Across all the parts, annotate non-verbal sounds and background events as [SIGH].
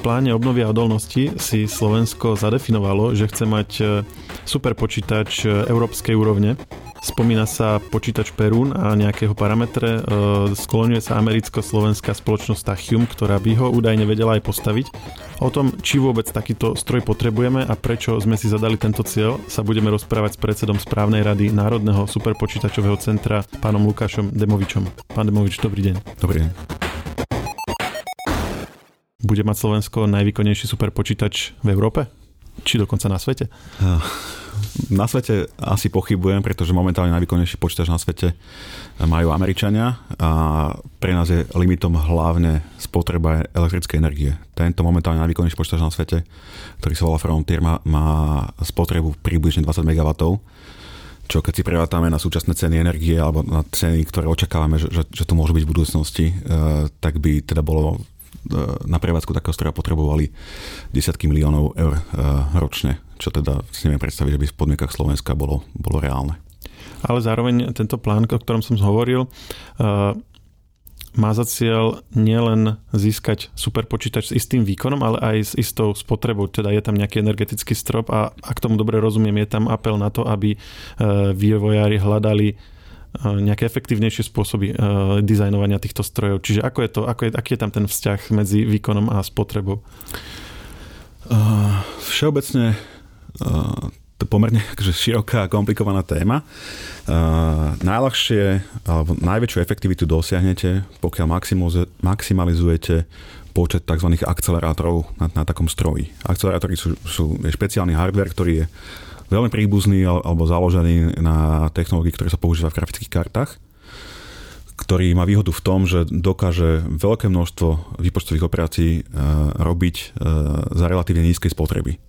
pláne obnovy a odolnosti si Slovensko zadefinovalo, že chce mať e, super počítač e, európskej úrovne. Spomína sa počítač Perún a nejakého parametre. E, skloňuje sa americko-slovenská spoločnosť Tachium, ktorá by ho údajne vedela aj postaviť. O tom, či vôbec takýto stroj potrebujeme a prečo sme si zadali tento cieľ, sa budeme rozprávať s predsedom správnej rady Národného superpočítačového centra, pánom Lukášom Demovičom. Pán Demovič, dobrý deň. Dobrý deň. Bude mať Slovensko najvýkonnejší superpočítač v Európe? Či dokonca na svete? Na svete asi pochybujem, pretože momentálne najvýkonnejší počítač na svete majú Američania a pre nás je limitom hlavne spotreba elektrickej energie. Tento momentálne najvýkonnejší počítač na svete, ktorý sa volá Frontier, má, má spotrebu približne 20 MW čo keď si prevátame na súčasné ceny energie alebo na ceny, ktoré očakávame, že, že, že tu môžu byť v budúcnosti, eh, tak by teda bolo na prevádzku takého stroja potrebovali desiatky miliónov eur eh, ročne, čo teda si neviem predstaviť, že by v podmienkach Slovenska bolo, bolo reálne. Ale zároveň tento plán, o ktorom som hovoril, eh, má za cieľ nielen získať super počítač s istým výkonom, ale aj s istou spotrebou. Teda je tam nejaký energetický strop a ak tomu dobre rozumiem, je tam apel na to, aby vývojári hľadali nejaké efektívnejšie spôsoby uh, dizajnovania týchto strojov. Čiže ako je to, ako je, aký je tam ten vzťah medzi výkonom a spotrebou? Všeobecne uh, to pomerne akože široká a komplikovaná téma. Uh, najľahšie alebo najväčšiu efektivitu dosiahnete, pokiaľ maximalizujete počet tzv. akcelerátorov na, na takom stroji. Akcelerátory sú, sú špeciálny hardware, ktorý je veľmi príbuzný alebo založený na technológii, ktoré sa používa v grafických kartách ktorý má výhodu v tom, že dokáže veľké množstvo výpočtových operácií e, robiť e, za relatívne nízkej spotreby.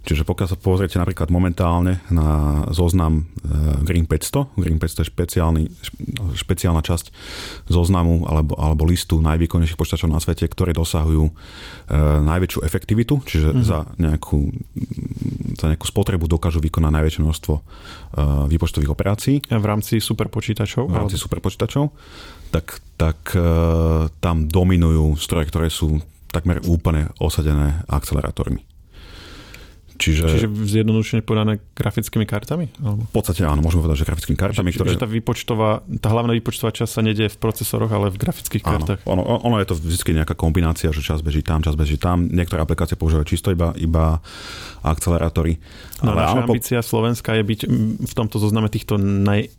Čiže pokiaľ sa pozriete napríklad momentálne na zoznam e, Green 500, Green 500 je špeciálny, špeciálna časť zoznamu alebo, alebo listu najvýkonnejších počítačov na svete, ktoré dosahujú e, najväčšiu efektivitu, čiže mm-hmm. za, nejakú, za nejakú spotrebu dokážu vykonať najväčšie množstvo e, výpočtových operácií. A v rámci superpočítačov? V rámci alebo... superpočítačov. Tak, tak e, tam dominujú stroje, ktoré sú takmer úplne osadené akcelerátormi. Čiže, Čiže zjednodušene podané grafickými kartami? Alebo? V podstate áno, môžeme povedať, že grafickými kartami. Čiže, ktoré... Čiže tá výpočtová, tá hlavná výpočtová časť sa nedie v procesoroch, ale v grafických áno, kartách. Ono, ono je to vždy nejaká kombinácia, že čas beží tam, čas beží tam. Niektoré aplikácie používajú čisto iba, iba akcelerátory. No, ale naša áno, ambícia po... Slovenska je byť v tomto zozname týchto naj,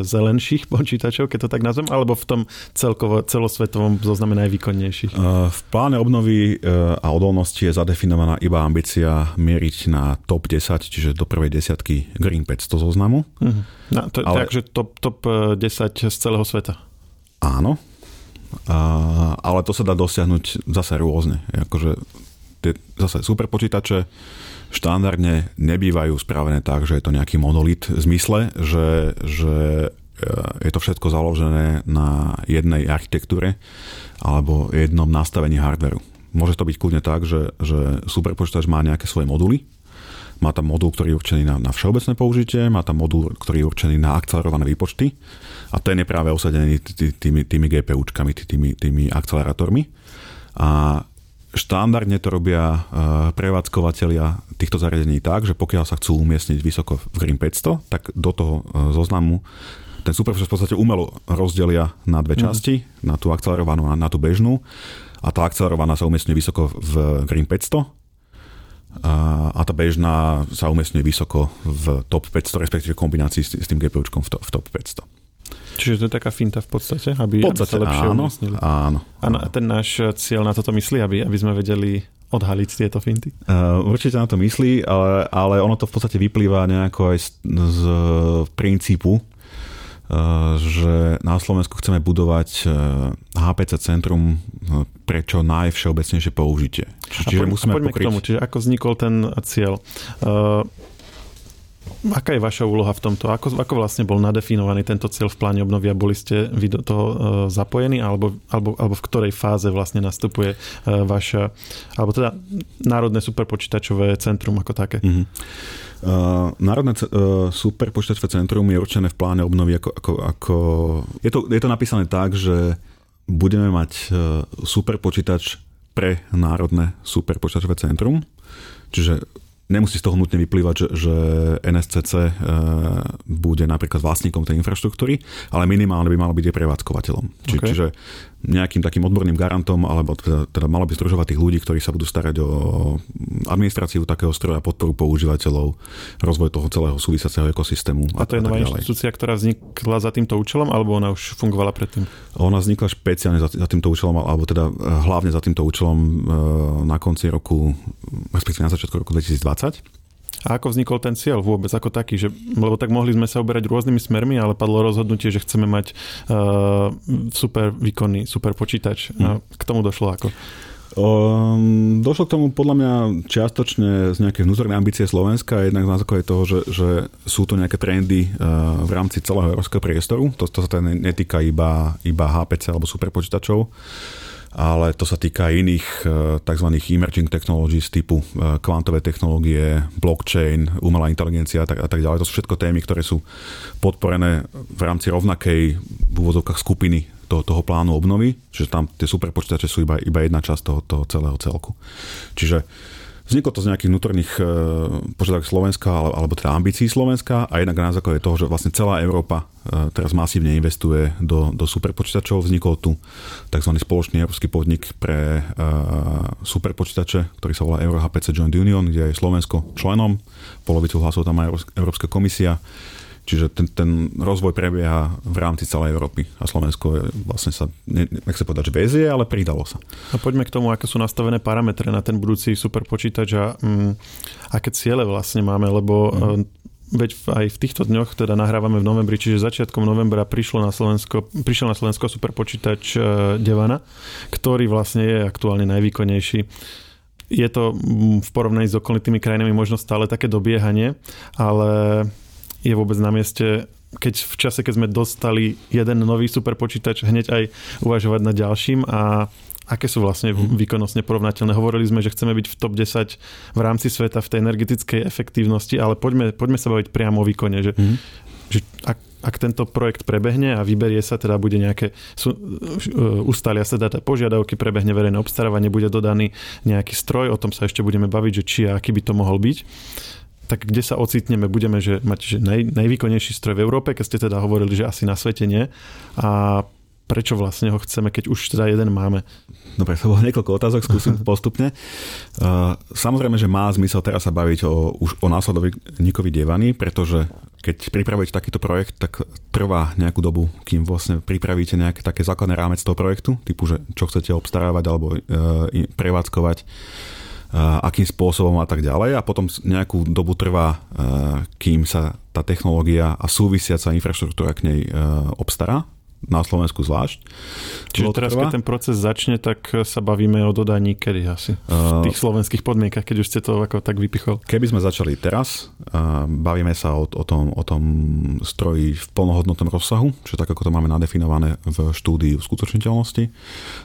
zelenších počítačov, keď to tak nazvem, alebo v tom celkovo, celosvetovom zozname najvýkonnejších? E, v pláne obnovy e, a odolnosti je zadefinovaná iba ambícia mieriť na top 10, čiže do prvej desiatky Green 500 zoznamu. Uh-huh. No, to, ale... Takže top, top 10 z celého sveta. Áno, a, ale to sa dá dosiahnuť zase rôzne. Akože tie, zase super počítače štandardne nebývajú spravené tak, že je to nejaký monolit v zmysle, že, že e, je to všetko založené na jednej architektúre alebo jednom nastavení hardveru. Môže to byť kľudne tak, že, že superpočítač má nejaké svoje moduly, má tam modul, ktorý je určený na, na všeobecné použitie, má tam modul, ktorý je určený na akcelerované výpočty a ten je práve osadený tými, tými GPUčkami, tými, tými akcelerátormi. A štandardne to robia uh, prevádzkovateľia týchto zariadení tak, že pokiaľ sa chcú umiestniť vysoko v Green 500, tak do toho uh, zoznamu ten superpočítač v podstate umelo rozdelia na dve mhm. časti, mm. na tú akcelerovanú a na tú bežnú. A tá akcelerovaná sa umiestňuje vysoko v Green 500 a, a tá bežná sa umiestňuje vysoko v top 500, respektíve kombinácii s, s tým GPUčkom v, to, v top 500. Čiže to je taká finta v podstate, aby, podstate, aby sa lepšie áno, umiestnili. Áno, áno. A ten náš cieľ na toto myslí, aby, aby sme vedeli odhaliť tieto finty? Uh, určite na to myslí, ale, ale ono to v podstate vyplýva nejako aj z, z princípu, uh, že na Slovensku chceme budovať uh, HPC centrum pre čo najvšeobecnejšie použitie. Čiže a musíme a poďme pokryť... k tomu, čiže ako vznikol ten cieľ. Uh, Aká je vaša úloha v tomto? Ako, ako vlastne bol nadefinovaný tento cieľ v pláne obnovy a boli ste vy do toho uh, zapojení? Alebo, alebo, alebo v ktorej fáze vlastne nastupuje uh, vaša, alebo teda Národné superpočítačové centrum ako také? Mm-hmm. Uh, Národné uh, superpočítačové centrum je určené v pláne obnovy ako... ako, ako... Je, to, je to napísané tak, že budeme mať uh, superpočítač pre Národné superpočítačové centrum. Čiže nemusí z toho nutne vyplývať, že, že NSCC e, bude napríklad vlastníkom tej infraštruktúry, ale minimálne by malo byť aj prevádzkovateľom. Či, okay. Čiže nejakým takým odborným garantom, alebo teda, teda malo by združovať tých ľudí, ktorí sa budú starať o administráciu takého stroja, podporu používateľov, rozvoj toho celého súvisiaceho ekosystému. A, a to je nová inštitúcia, ktorá vznikla za týmto účelom, alebo ona už fungovala predtým? Ona vznikla špeciálne za, za týmto účelom, alebo teda e, hlavne za týmto účelom e, na konci roku, respektíve na začiatku roku 2020 a ako vznikol ten cieľ vôbec ako taký? Že, lebo tak mohli sme sa uberať rôznymi smermi, ale padlo rozhodnutie, že chceme mať uh, super výkonný, super počítač. Hmm. A k tomu došlo ako? Um, došlo k tomu podľa mňa čiastočne z nejaké vnútornej ambície Slovenska, jednak na základe toho, že, že sú to nejaké trendy uh, v rámci celého európskeho priestoru. To, to sa teda netýka iba, iba HPC alebo superpočítačov ale to sa týka iných e, tzv. emerging technologies typu e, kvantové technológie, blockchain, umelá inteligencia a tak, a tak ďalej. To sú všetko témy, ktoré sú podporené v rámci rovnakej v úvodzovkách skupiny toho, toho plánu obnovy, čiže tam tie superpočítače sú iba, iba jedna časť toho, toho celého celku. Čiže Vzniklo to z nejakých vnútorných e, požiadavok Slovenska, alebo teda ambícií Slovenska a jednak na základe toho, že vlastne celá Európa e, teraz masívne investuje do, do superpočítačov. Vznikol tu tzv. spoločný európsky podnik pre e, superpočítače, ktorý sa volá EuroHPC Joint Union, kde je Slovensko členom. Polovicu hlasov tam má Európska komisia. Čiže ten, ten rozvoj prebieha v rámci celej Európy a Slovensko je, vlastne sa, nech sa povedať, že vezie, ale pridalo sa. A poďme k tomu, aké sú nastavené parametre na ten budúci superpočítač a mm, aké ciele vlastne máme, lebo mm. Veď aj v týchto dňoch teda nahrávame v novembri, čiže začiatkom novembra prišlo na Slovensko, prišiel na Slovensko superpočítač e, Devana, ktorý vlastne je aktuálne najvýkonnejší je to mm, v porovnaní s okolitými krajinami možno stále také dobiehanie, ale je vôbec na mieste keď v čase, keď sme dostali jeden nový superpočítač, hneď aj uvažovať nad ďalším a aké sú vlastne mhm. výkonnostne porovnateľné. Hovorili sme, že chceme byť v top 10 v rámci sveta v tej energetickej efektívnosti, ale poďme, poďme sa baviť priamo o výkone, že, mm. že ak, ak tento projekt prebehne a vyberie sa, teda bude nejaké, sú, ustália sa data požiadavky, prebehne verejné obstarávanie, bude dodaný nejaký stroj, o tom sa ešte budeme baviť, že či a aký by to mohol byť tak kde sa ocitneme? Budeme že mať že naj, najvýkonnejší stroj v Európe, keď ste teda hovorili, že asi na svete nie. A prečo vlastne ho chceme, keď už teda jeden máme? Dobre, to bolo niekoľko otázok, skúsim [LAUGHS] postupne. Uh, samozrejme, že má zmysel teraz sa baviť o, už o následovníkovi Devany, pretože keď pripravujete takýto projekt, tak trvá nejakú dobu, kým vlastne pripravíte nejaké také základné rámec toho projektu, typu, že čo chcete obstarávať alebo uh, prevádzkovať akým spôsobom a tak ďalej a potom nejakú dobu trvá, kým sa tá technológia a súvisiaca infraštruktúra k nej obstará na Slovensku zvlášť. Čiže teraz, trvá. keď ten proces začne, tak sa bavíme o dodaní kedy asi? V tých slovenských podmienkach, keď už ste to ako tak vypichol. Keby sme začali teraz, bavíme sa o, o, tom, o tom stroji v plnohodnotnom rozsahu, čo tak ako to máme nadefinované v štúdiu skutočniteľnosti,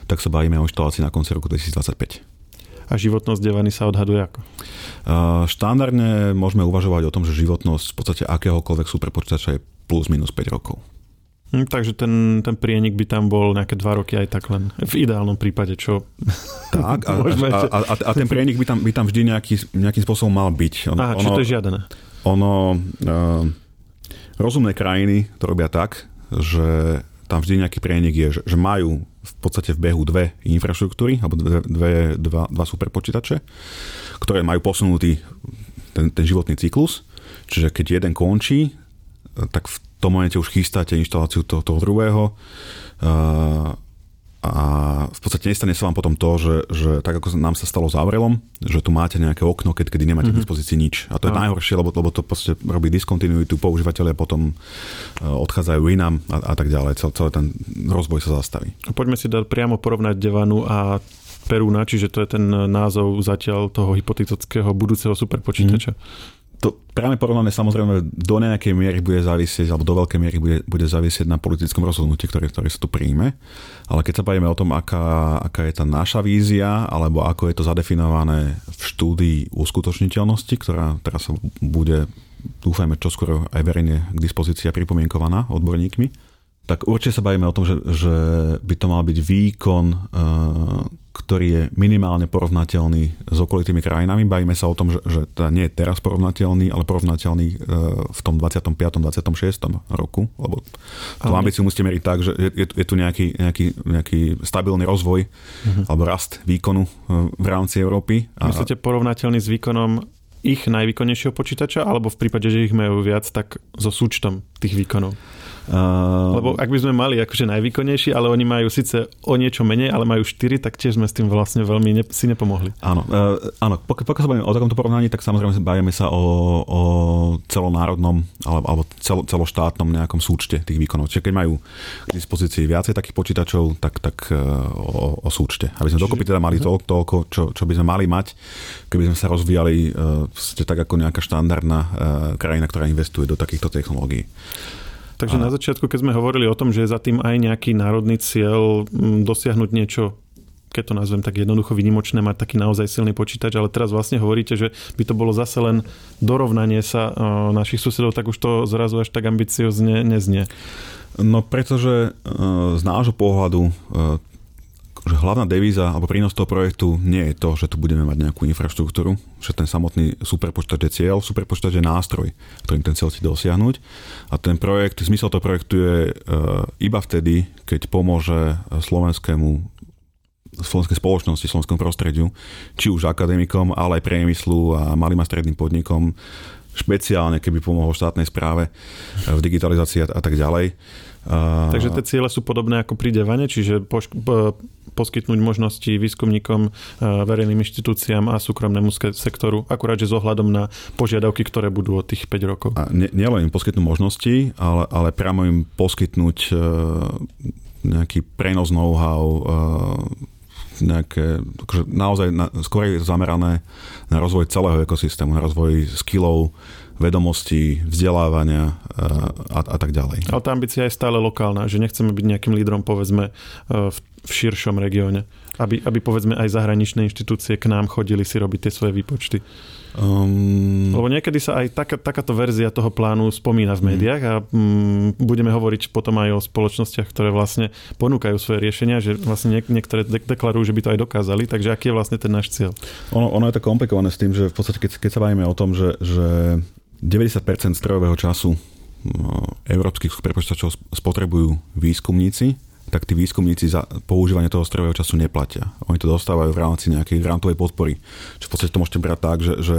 tak sa bavíme o inštalácii na konci roku 2025 a životnosť devany sa odhaduje ako? Štandardne môžeme uvažovať o tom, že životnosť v podstate akéhokoľvek superpočítača je plus minus 5 rokov. Hm, takže ten, ten prienik by tam bol nejaké dva roky aj tak len v ideálnom prípade, čo... [LAUGHS] Tak, a, a, a, a ten prienik by tam, by tam vždy nejaký, nejakým spôsobom mal byť. Ono, Aha, či to je žiadané. Ono, uh, rozumné krajiny to robia tak, že tam vždy nejaký prienik je, že, majú v podstate v behu dve infraštruktúry, alebo dve, dve, dva, dva superpočítače, ktoré majú posunutý ten, ten životný cyklus. Čiže keď jeden končí, tak v tom momente už chystáte inštaláciu toho, toho druhého a v podstate nestane sa vám potom to, že, že tak ako nám sa stalo s že tu máte nejaké okno, keď, kedy nemáte mm-hmm. k dispozícii nič. A to je no. najhoršie, lebo, lebo to proste robí diskontinuitu, používateľe potom e, odchádzajú inám a, a tak ďalej. Cel, celý ten rozvoj sa zastaví. Poďme si dať priamo porovnať Devanu a Peruna, čiže to je ten názov zatiaľ toho hypotetického budúceho superpočítača. Mm to práve porovnané samozrejme do nejakej miery bude závisieť, alebo do veľkej miery bude, bude závisieť na politickom rozhodnutí, ktoré, ktoré sa tu príjme. Ale keď sa bavíme o tom, aká, aká je tá naša vízia, alebo ako je to zadefinované v štúdii uskutočniteľnosti, ktorá teraz bude, dúfajme, čoskoro aj verejne k dispozícii a pripomienkovaná odborníkmi, tak určite sa bavíme o tom, že, že by to mal byť výkon, e, ktorý je minimálne porovnateľný s okolitými krajinami. Bavíme sa o tom, že, že teda nie je teraz porovnateľný, ale porovnateľný e, v tom 25. 26. roku, lebo tú ambíciu musíte meriť tak, že je, je tu nejaký, nejaký, nejaký stabilný rozvoj uh-huh. alebo rast výkonu e, v rámci Európy. Myslíte porovnateľný s výkonom ich najvýkonnejšieho počítača, alebo v prípade, že ich majú viac, tak so súčtom tých výkonov? Uh, Lebo ak by sme mali akože najvýkonnejší, ale oni majú síce o niečo menej, ale majú 4, tak tiež sme s tým vlastne veľmi ne, si nepomohli. Áno, uh, áno pokiaľ, pokiaľ sa bavíme o takomto porovnaní, tak samozrejme bavíme sa o, o celonárodnom alebo, alebo cel, celoštátnom nejakom súčte tých výkonov. Čiže keď majú k dispozícii viacej takých počítačov, tak, tak uh, o, o súčte. Aby sme Čiže, dokopy teda mali toľko, toľko čo, čo by sme mali mať, keby sme sa rozvíjali uh, tak ako nejaká štandardná uh, krajina, ktorá investuje do takýchto technológií. Takže a... na začiatku, keď sme hovorili o tom, že je za tým aj nejaký národný cieľ dosiahnuť niečo keď to nazvem tak jednoducho vynimočné, mať taký naozaj silný počítač, ale teraz vlastne hovoríte, že by to bolo zase len dorovnanie sa našich susedov, tak už to zrazu až tak ambiciozne neznie. No pretože z nášho pohľadu že hlavná devíza alebo prínos toho projektu nie je to, že tu budeme mať nejakú infraštruktúru, že ten samotný superpočítač je cieľ, superpočítač je nástroj, ktorým ten cieľ si dosiahnuť. A ten projekt, zmysel toho projektu je uh, iba vtedy, keď pomôže slovenskému slovenskej spoločnosti, slovenskému prostrediu, či už akademikom, ale aj priemyslu a malým a stredným podnikom, špeciálne keby pomohol štátnej správe v digitalizácii a tak ďalej. Takže tie ciele sú podobné ako pri Devane, čiže poš- poskytnúť možnosti výskumníkom, verejným inštitúciám a súkromnému sektoru, akurát, že s ohľadom na požiadavky, ktoré budú od tých 5 rokov. A nielen im poskytnúť možnosti, ale, ale priamo im poskytnúť e, nejaký prenos know-how, e, nejaké, akože naozaj na, skôr je zamerané na rozvoj celého ekosystému, na rozvoj skillov, vedomostí, vzdelávania a, a tak ďalej. Ale tá ambícia je stále lokálna, že nechceme byť nejakým lídrom povedzme e, v, v širšom regióne. Aby, aby povedzme aj zahraničné inštitúcie k nám chodili si robiť tie svoje výpočty. Um... Lebo niekedy sa aj taká, takáto verzia toho plánu spomína v médiách a mm, budeme hovoriť potom aj o spoločnostiach, ktoré vlastne ponúkajú svoje riešenia, že vlastne niek- niektoré de- deklarujú, že by to aj dokázali, takže aký je vlastne ten náš cieľ? Ono, ono je to komplikované s tým, že v podstate keď, keď sa bavíme o tom, že, že 90% strojového času no, európskych superpočítačov spotrebujú výskumníci, tak tí výskumníci za používanie toho strojového času neplatia. Oni to dostávajú v rámci nejakej grantovej podpory. Čo v podstate to môžete brať tak, že, že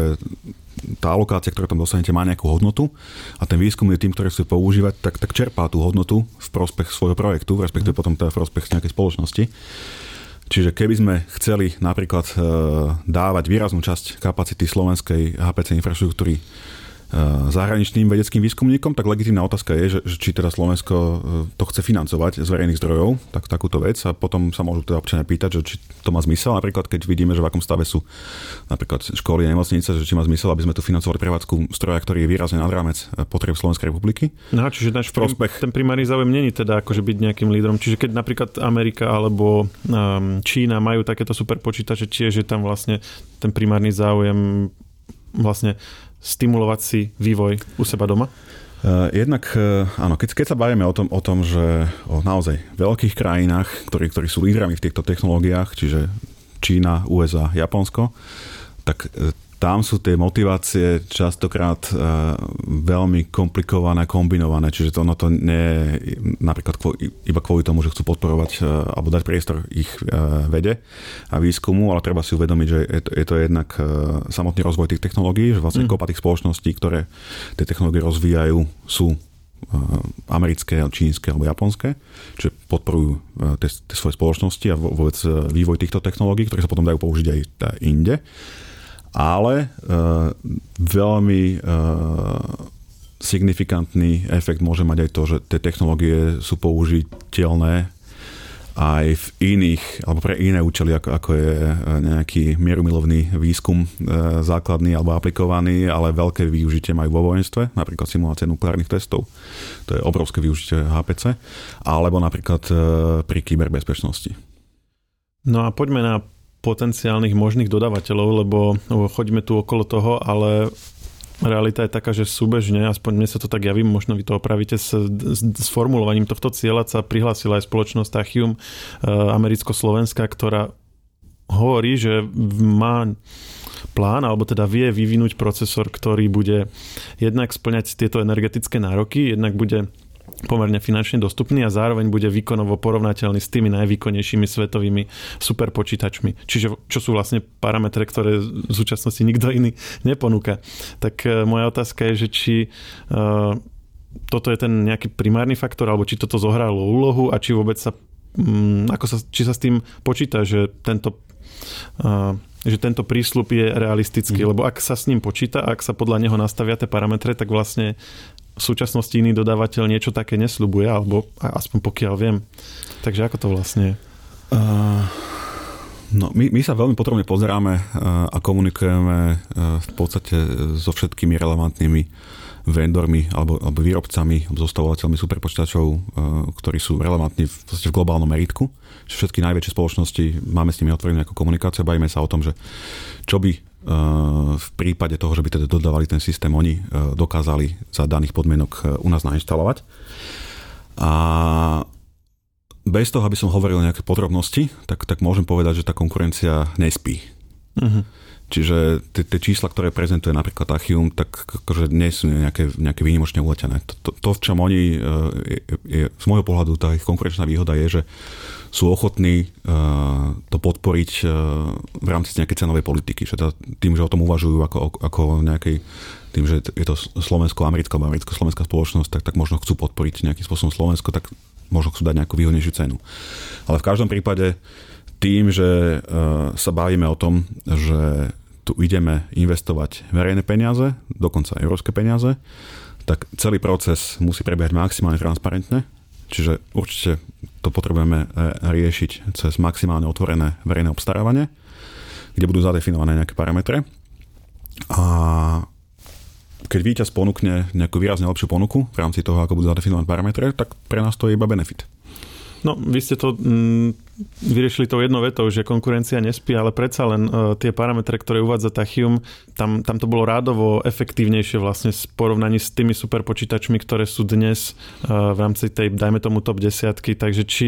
tá alokácia, ktorú tam dostanete, má nejakú hodnotu a ten výskumný tým, ktorý chce používať, tak, tak čerpá tú hodnotu v prospech svojho projektu, respektíve mm. potom teda v prospech nejakej spoločnosti. Čiže keby sme chceli napríklad e, dávať výraznú časť kapacity slovenskej HPC infraštruktúry zahraničným vedeckým výskumníkom, tak legitimná otázka je, že, že či teda Slovensko eh, to chce financovať z verejných zdrojov, tak takúto vec a potom sa môžu teda občania pýtať, že či to má zmysel, napríklad keď vidíme, že v akom stave sú napríklad školy a nemocnice, že či má zmysel, aby sme tu financovali prevádzku stroja, ktorý je výrazne nad rámec eh, potreb Slovenskej republiky. No, čiže náš prospech. ten primárny záujem není teda akože byť nejakým lídrom. Čiže keď napríklad Amerika alebo um, Čína majú takéto super počítače, tiež je tam vlastne ten primárny záujem vlastne stimulovať si vývoj u seba doma? Uh, jednak, uh, áno, keď, keď sa bavíme o tom, o tom, že o naozaj veľkých krajinách, ktorí, ktorí sú lídrami v týchto technológiách, čiže Čína, USA, Japonsko, tak uh, tam sú tie motivácie častokrát uh, veľmi komplikované, kombinované, čiže to, ono to nie je napríklad kvôli, iba kvôli tomu, že chcú podporovať uh, alebo dať priestor ich uh, vede a výskumu, ale treba si uvedomiť, že je to, je to jednak samotný rozvoj tých technológií, že vlastne mm. kopa tých spoločností, ktoré tie technológie rozvíjajú, sú americké, čínske alebo japonské, čiže podporujú tie, tie svoje spoločnosti a vôbec vývoj týchto technológií, ktoré sa potom dajú použiť aj inde ale uh, veľmi uh, signifikantný efekt môže mať aj to, že tie technológie sú použiteľné aj v iných, alebo pre iné účely, ako, ako je e, nejaký mierumilovný výskum e, základný alebo aplikovaný, ale veľké využitie majú vo vojenstve, napríklad simulácie nukleárnych testov, to je obrovské využitie HPC, alebo napríklad e, pri kyberbezpečnosti. No a poďme na potenciálnych možných dodávateľov, lebo chodíme tu okolo toho, ale realita je taká, že súbežne, aspoň mne sa to tak javí, možno vy to opravíte, s, s, s formulovaním tohto cieľa sa prihlásila aj spoločnosť Tachium e, americko-slovenská, ktorá hovorí, že má plán, alebo teda vie vyvinúť procesor, ktorý bude jednak splňať tieto energetické nároky, jednak bude pomerne finančne dostupný a zároveň bude výkonovo porovnateľný s tými najvýkonnejšími svetovými superpočítačmi. Čiže čo sú vlastne parametre, ktoré v súčasnosti nikto iný neponúka. Tak e, moja otázka je, že či uh, toto je ten nejaký primárny faktor, alebo či toto zohralo úlohu a či vôbec sa, um, ako sa, či sa s tým počíta, že tento uh, že tento prísľub je realistický, mm. lebo ak sa s ním počíta, ak sa podľa neho nastavia tie parametre, tak vlastne v súčasnosti iný dodávateľ niečo také nesľubuje, alebo aspoň pokiaľ viem. Takže ako to vlastne je? Uh, no, my, my sa veľmi potrebne pozeráme uh, a komunikujeme uh, v podstate so všetkými relevantnými vendormi alebo, alebo výrobcami, alebo zostavovateľmi superpočítačov, uh, ktorí sú relevantní v, v globálnom meritku. Všetky najväčšie spoločnosti, máme s nimi otvorenú nejakú komunikáciu, bavíme sa o tom, že čo by v prípade toho, že by teda dodávali ten systém, oni e, dokázali za daných podmienok e, u nás nainštalovať. A bez toho, aby som hovoril nejaké podrobnosti, tak, tak môžem povedať, že tá konkurencia nespí. Uh-huh. Čiže tie čísla, ktoré prezentuje napríklad Achium, tak akože nie sú nejaké, nejaké výnimočne uletené. To, to, to, v čom oni, e, je, je, z môjho pohľadu tá ich konkurenčná výhoda je, že sú ochotní uh, to podporiť uh, v rámci nejakej cenovej politiky. Že teda tým, že o tom uvažujú ako, ako nejakej tým, že je to slovensko-americká alebo americko-slovenská spoločnosť, tak, tak možno chcú podporiť nejakým spôsobom Slovensko, tak možno chcú dať nejakú výhodnejšiu cenu. Ale v každom prípade tým, že uh, sa bavíme o tom, že tu ideme investovať verejné peniaze, dokonca európske peniaze, tak celý proces musí prebiehať maximálne transparentne Čiže určite to potrebujeme e, riešiť cez maximálne otvorené verejné obstarávanie, kde budú zadefinované nejaké parametre. A keď víťaz ponúkne nejakú výrazne lepšiu ponuku v rámci toho, ako budú zadefinované parametre, tak pre nás to je iba benefit. No, vy ste to mm, vyriešili tou jednou vetou, že konkurencia nespí, ale predsa len uh, tie parametre, ktoré uvádza Tachium, tam, tam to bolo rádovo efektívnejšie vlastne v porovnaní s tými superpočítačmi, ktoré sú dnes uh, v rámci tej, dajme tomu top desiatky, takže či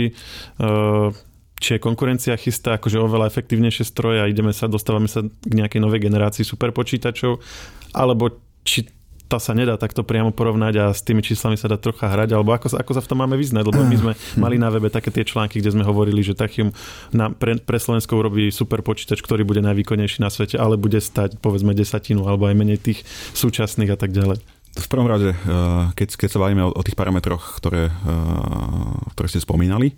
uh, či je konkurencia chystá akože oveľa efektívnejšie stroje a ideme sa, dostávame sa k nejakej novej generácii superpočítačov, alebo či to sa nedá takto priamo porovnať a s tými číslami sa dá trocha hrať, alebo ako, ako sa v tom máme vyznať, lebo my sme mali na webe také tie články, kde sme hovorili, že Tachium na, pre, pre Slovensko urobí super počítač, ktorý bude najvýkonnejší na svete, ale bude stať povedzme desatinu alebo aj menej tých súčasných a tak ďalej. V prvom rade, eh, keď, keď sa bavíme o, o tých parametroch, ktoré, eh, ktoré ste spomínali,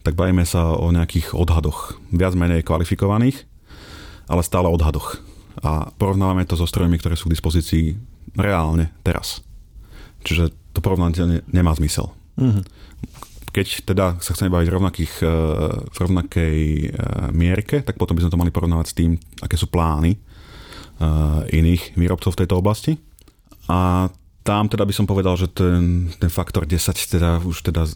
tak bavíme sa o nejakých odhadoch, viac menej kvalifikovaných, ale stále odhadoch. A porovnávame to so strojmi, ktoré sú k dispozícii reálne teraz. Čiže to porovnanie nemá zmysel. Mm-hmm. Keď teda sa chceme baviť rovnakých, e, v rovnakej e, mierke, tak potom by sme to mali porovnávať s tým, aké sú plány e, iných výrobcov v tejto oblasti. A tam teda by som povedal, že ten, ten faktor 10 teda už teda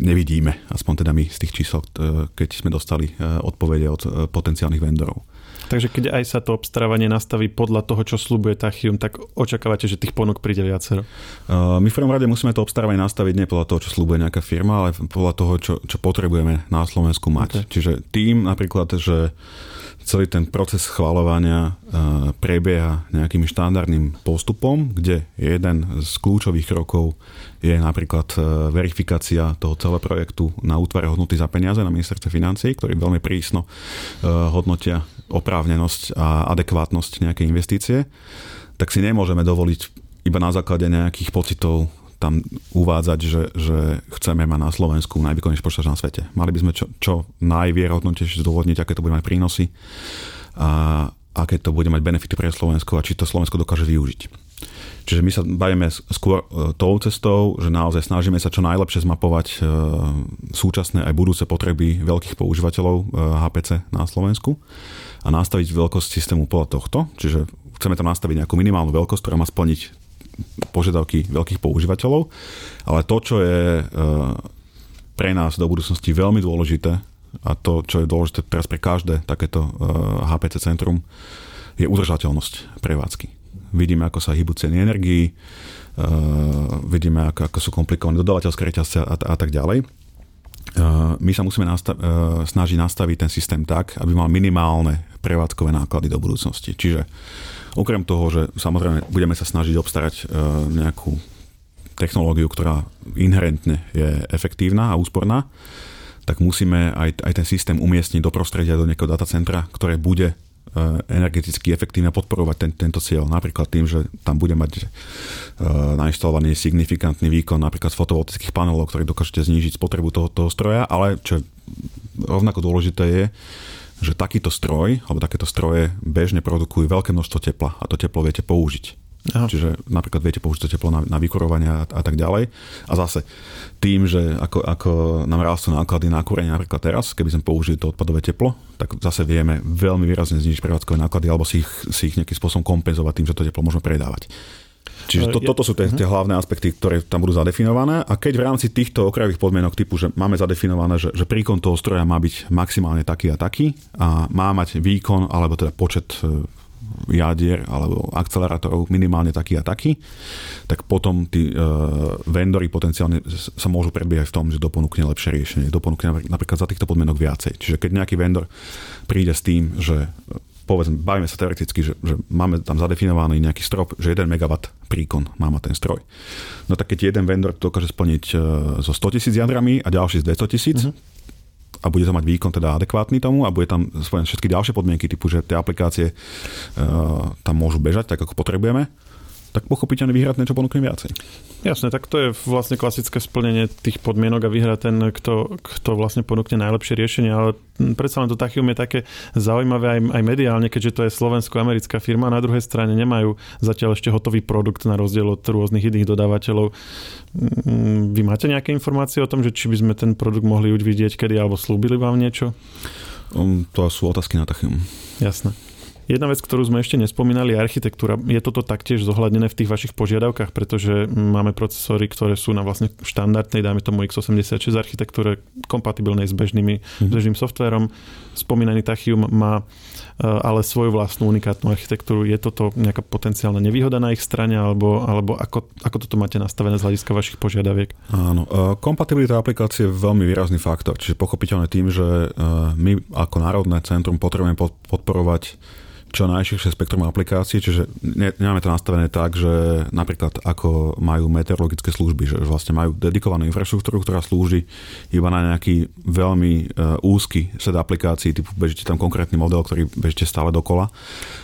nevidíme, aspoň teda my z tých čísel, keď sme dostali odpovede od potenciálnych vendorov. Takže keď aj sa to obstarávanie nastaví podľa toho, čo slúbuje Tachium, tak očakávate, že tých ponúk príde viacero? Uh, my v prvom rade musíme to obstarávanie nastaviť nie podľa toho, čo slúbuje nejaká firma, ale podľa toho, čo, čo potrebujeme na Slovensku mať. Okay. Čiže tým napríklad, že celý ten proces schvalovania uh, prebieha nejakým štandardným postupom, kde jeden z kľúčových krokov je napríklad uh, verifikácia toho celého projektu na útvare hodnoty za peniaze na ministerstve financí, ktorí veľmi prísno hodnotia oprávnenosť a adekvátnosť nejakej investície, tak si nemôžeme dovoliť iba na základe nejakých pocitov tam uvádzať, že, že chceme mať na Slovensku najvýkonnejší počítač na svete. Mali by sme čo, čo najvierhodnotnejšie zdôvodniť, aké to bude mať prínosy a aké to bude mať benefity pre Slovensko a či to Slovensko dokáže využiť. Čiže my sa bavíme skôr e, tou cestou, že naozaj snažíme sa čo najlepšie zmapovať e, súčasné aj budúce potreby veľkých používateľov HPC e, na Slovensku a nastaviť veľkosť systému podľa tohto. Čiže chceme tam nastaviť nejakú minimálnu veľkosť, ktorá má splniť požiadavky veľkých používateľov, ale to, čo je pre nás do budúcnosti veľmi dôležité a to, čo je dôležité teraz pre každé takéto HPC centrum, je udržateľnosť prevádzky. Vidíme, ako sa hýbu ceny energií, vidíme, ako, ako sú komplikované dodávateľské reťazce a, a tak ďalej. My sa musíme nastav- snažiť nastaviť ten systém tak, aby mal minimálne prevádzkové náklady do budúcnosti. Čiže okrem toho, že samozrejme budeme sa snažiť obstarať nejakú technológiu, ktorá inherentne je efektívna a úsporná, tak musíme aj, aj ten systém umiestniť do prostredia, do nejakého datacentra, ktoré bude energeticky efektívne podporovať ten, tento cieľ. Napríklad tým, že tam bude mať uh, nainštalovaný signifikantný výkon napríklad z fotovoltických panelov, ktorý dokážete znížiť spotrebu toho, toho stroja, ale čo rovnako dôležité je, že takýto stroj, alebo takéto stroje bežne produkujú veľké množstvo tepla a to teplo viete použiť. Aha. Čiže napríklad viete použiť to teplo na, na vykurovanie a, a tak ďalej. A zase tým, že ako, ako nám rastú náklady na kúrenie napríklad teraz, keby sme použili to odpadové teplo, tak zase vieme veľmi výrazne znižiť prevádzkové náklady alebo si ich, si ich nejakým spôsobom kompenzovať tým, že to teplo môžeme predávať. Čiže to, toto sú tie, tie hlavné aspekty, ktoré tam budú zadefinované. A keď v rámci týchto okrajových podmienok typu, že máme zadefinované, že, že príkon toho stroja má byť maximálne taký a taký a má mať výkon alebo teda počet e, jadier alebo akcelerátorov minimálne taký a taký, tak potom tí uh, vendory potenciálne sa môžu predbiehať v tom, že doponúkne lepšie riešenie, doponúkne napríklad za týchto podmienok viacej. Čiže keď nejaký vendor príde s tým, že povedzme, bavíme sa teoreticky, že, že máme tam zadefinovaný nejaký strop, že 1 MW príkon má mať ten stroj. No tak keď jeden vendor dokáže splniť uh, so 100 tisíc jadrami a ďalší s 200 tisíc, mm-hmm a bude to mať výkon teda adekvátny tomu a bude tam spojené všetky ďalšie podmienky typu, že tie aplikácie uh, tam môžu bežať tak, ako potrebujeme, tak pochopiteľne vyhrať niečo ponúkne viacej. Jasné, tak to je vlastne klasické splnenie tých podmienok a vyhrať ten, kto, kto vlastne ponúkne najlepšie riešenie, ale predsa len to Tachium je také zaujímavé aj, aj mediálne, keďže to je slovensko-americká firma, na druhej strane nemajú zatiaľ ešte hotový produkt na rozdiel od rôznych iných dodávateľov. Vy máte nejaké informácie o tom, že či by sme ten produkt mohli už vidieť kedy, alebo slúbili vám niečo? Um, to sú otázky na Tachium. Jasné. Jedna vec, ktorú sme ešte nespomínali, je architektúra. Je toto taktiež zohľadnené v tých vašich požiadavkách, pretože máme procesory, ktoré sú na vlastne štandardnej, dajme tomu x86 architektúre, kompatibilnej s bežnými, mm-hmm. bežným softverom. Spomínaný Tachium má e, ale svoju vlastnú unikátnu architektúru. Je toto nejaká potenciálna nevýhoda na ich strane, alebo, alebo ako, ako toto máte nastavené z hľadiska vašich požiadaviek? Áno, e, kompatibilita aplikácie je veľmi výrazný faktor, čiže pochopiteľne tým, že e, my ako Národné centrum potrebujeme podporovať čo najširšie spektrum aplikácií, čiže ne, nemáme to nastavené tak, že napríklad ako majú meteorologické služby, že vlastne majú dedikovanú infraštruktúru, ktorá slúži iba na nejaký veľmi uh, úzky set aplikácií, typu bežíte tam konkrétny model, ktorý bežíte stále dokola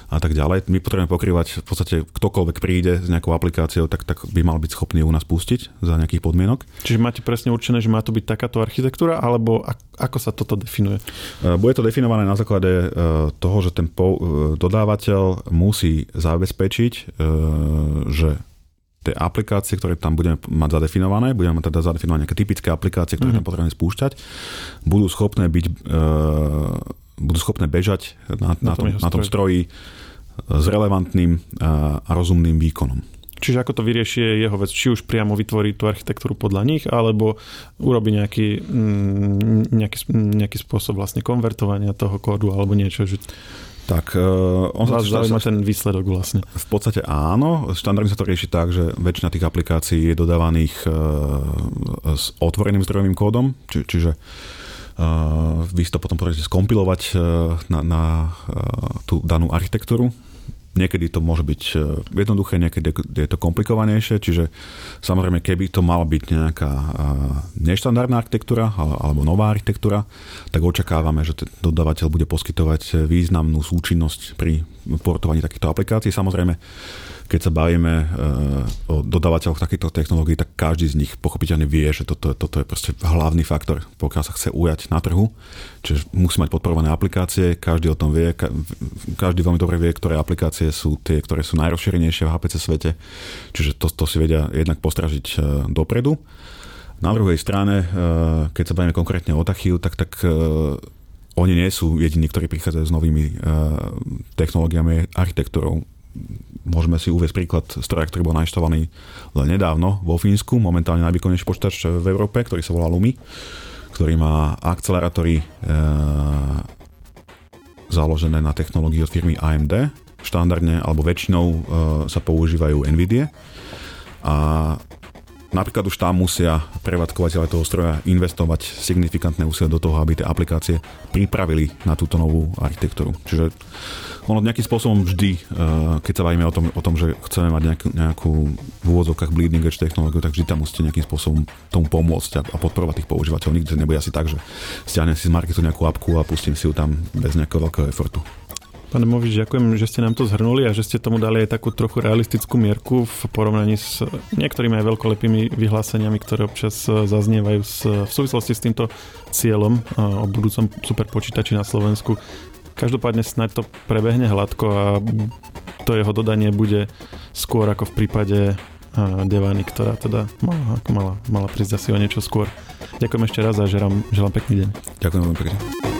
a tak ďalej. My potrebujeme pokrývať v podstate ktokoľvek príde s nejakou aplikáciou, tak, tak by mal byť schopný u nás pustiť za nejakých podmienok. Čiže máte presne určené, že má to byť takáto architektúra, alebo ako sa toto definuje? E, bude to definované na základe e, toho, že ten e, dodávateľ musí zabezpečiť, že tie aplikácie, ktoré tam budeme mať zadefinované, budeme mať teda zadefinované nejaké typické aplikácie, ktoré mm-hmm. tam potrebujeme spúšťať, budú schopné byť budú schopné bežať na, na, na, tom, na tom stroji s relevantným a rozumným výkonom. Čiže ako to vyrieši jeho vec, či už priamo vytvorí tú architektúru podľa nich, alebo urobí nejaký, mm, nejaký, nejaký spôsob vlastne konvertovania toho kódu alebo niečo. Že... Tak, uh, on Vás sa, zaujíma ten výsledok vlastne. V podstate áno. Štandardne sa to rieši tak, že väčšina tých aplikácií je dodávaných uh, s otvoreným zdrojovým kódom, či, čiže vy si to potom potrebujete skompilovať e, na, na e, tú danú architektúru. Niekedy to môže byť e, jednoduché, niekedy je to komplikovanejšie, čiže samozrejme, keby to mala byť nejaká neštandardná architektúra alebo nová architektúra, tak očakávame, že ten dodávateľ bude poskytovať významnú súčinnosť pri portovaní takýchto aplikácií. Samozrejme, keď sa bavíme eh, o dodávateľoch takýchto technológií, tak každý z nich pochopiteľne vie, že toto, toto je proste hlavný faktor, pokiaľ sa chce ujať na trhu. Čiže musí mať podporované aplikácie, každý o tom vie, každý veľmi dobre vie, ktoré aplikácie sú tie, ktoré sú najrozšírenejšie v HPC svete. Čiže to, to si vedia jednak postražiť eh, dopredu. Na druhej strane, eh, keď sa bavíme konkrétne o Tachiu, tak, tak oni nie sú jediní, ktorí prichádzajú s novými technológiami, architektúrou môžeme si uvieť príklad stroja, ktorý bol nainštalovaný len nedávno vo Fínsku, momentálne najvýkonnejší počítač v Európe, ktorý sa volá Lumi, ktorý má akcelerátory e, založené na technológii od firmy AMD štandardne alebo väčšinou uh, sa používajú NVIDIA. A Napríklad už tam musia prevádzkovateľe toho stroja investovať signifikantné úsilie do toho, aby tie aplikácie pripravili na túto novú architektúru. Čiže ono nejakým spôsobom vždy, eh, keď sa bavíme o tom, o tom že chceme mať nejakú, nejakú v úvodzovkách bleeding edge technológiu, tak vždy tam musíte nejakým spôsobom tomu pomôcť a, a podporovať tých používateľov. Nikdy to nebude asi tak, že stiahnem si z marketu nejakú apku a pustím si ju tam bez nejakého veľkého efortu. Pán Movič, ďakujem, že ste nám to zhrnuli a že ste tomu dali aj takú trochu realistickú mierku v porovnaní s niektorými aj veľkolepými vyhláseniami, ktoré občas e, zaznievajú v súvislosti s týmto cieľom e, o budúcom superpočítači na Slovensku. Každopádne snáď to prebehne hladko a to jeho dodanie bude skôr ako v prípade e, Devany, ktorá teda mala, mala, mala prísť asi o niečo skôr. Ďakujem ešte raz a želám, želám pekný deň. Ďakujem veľmi pekne.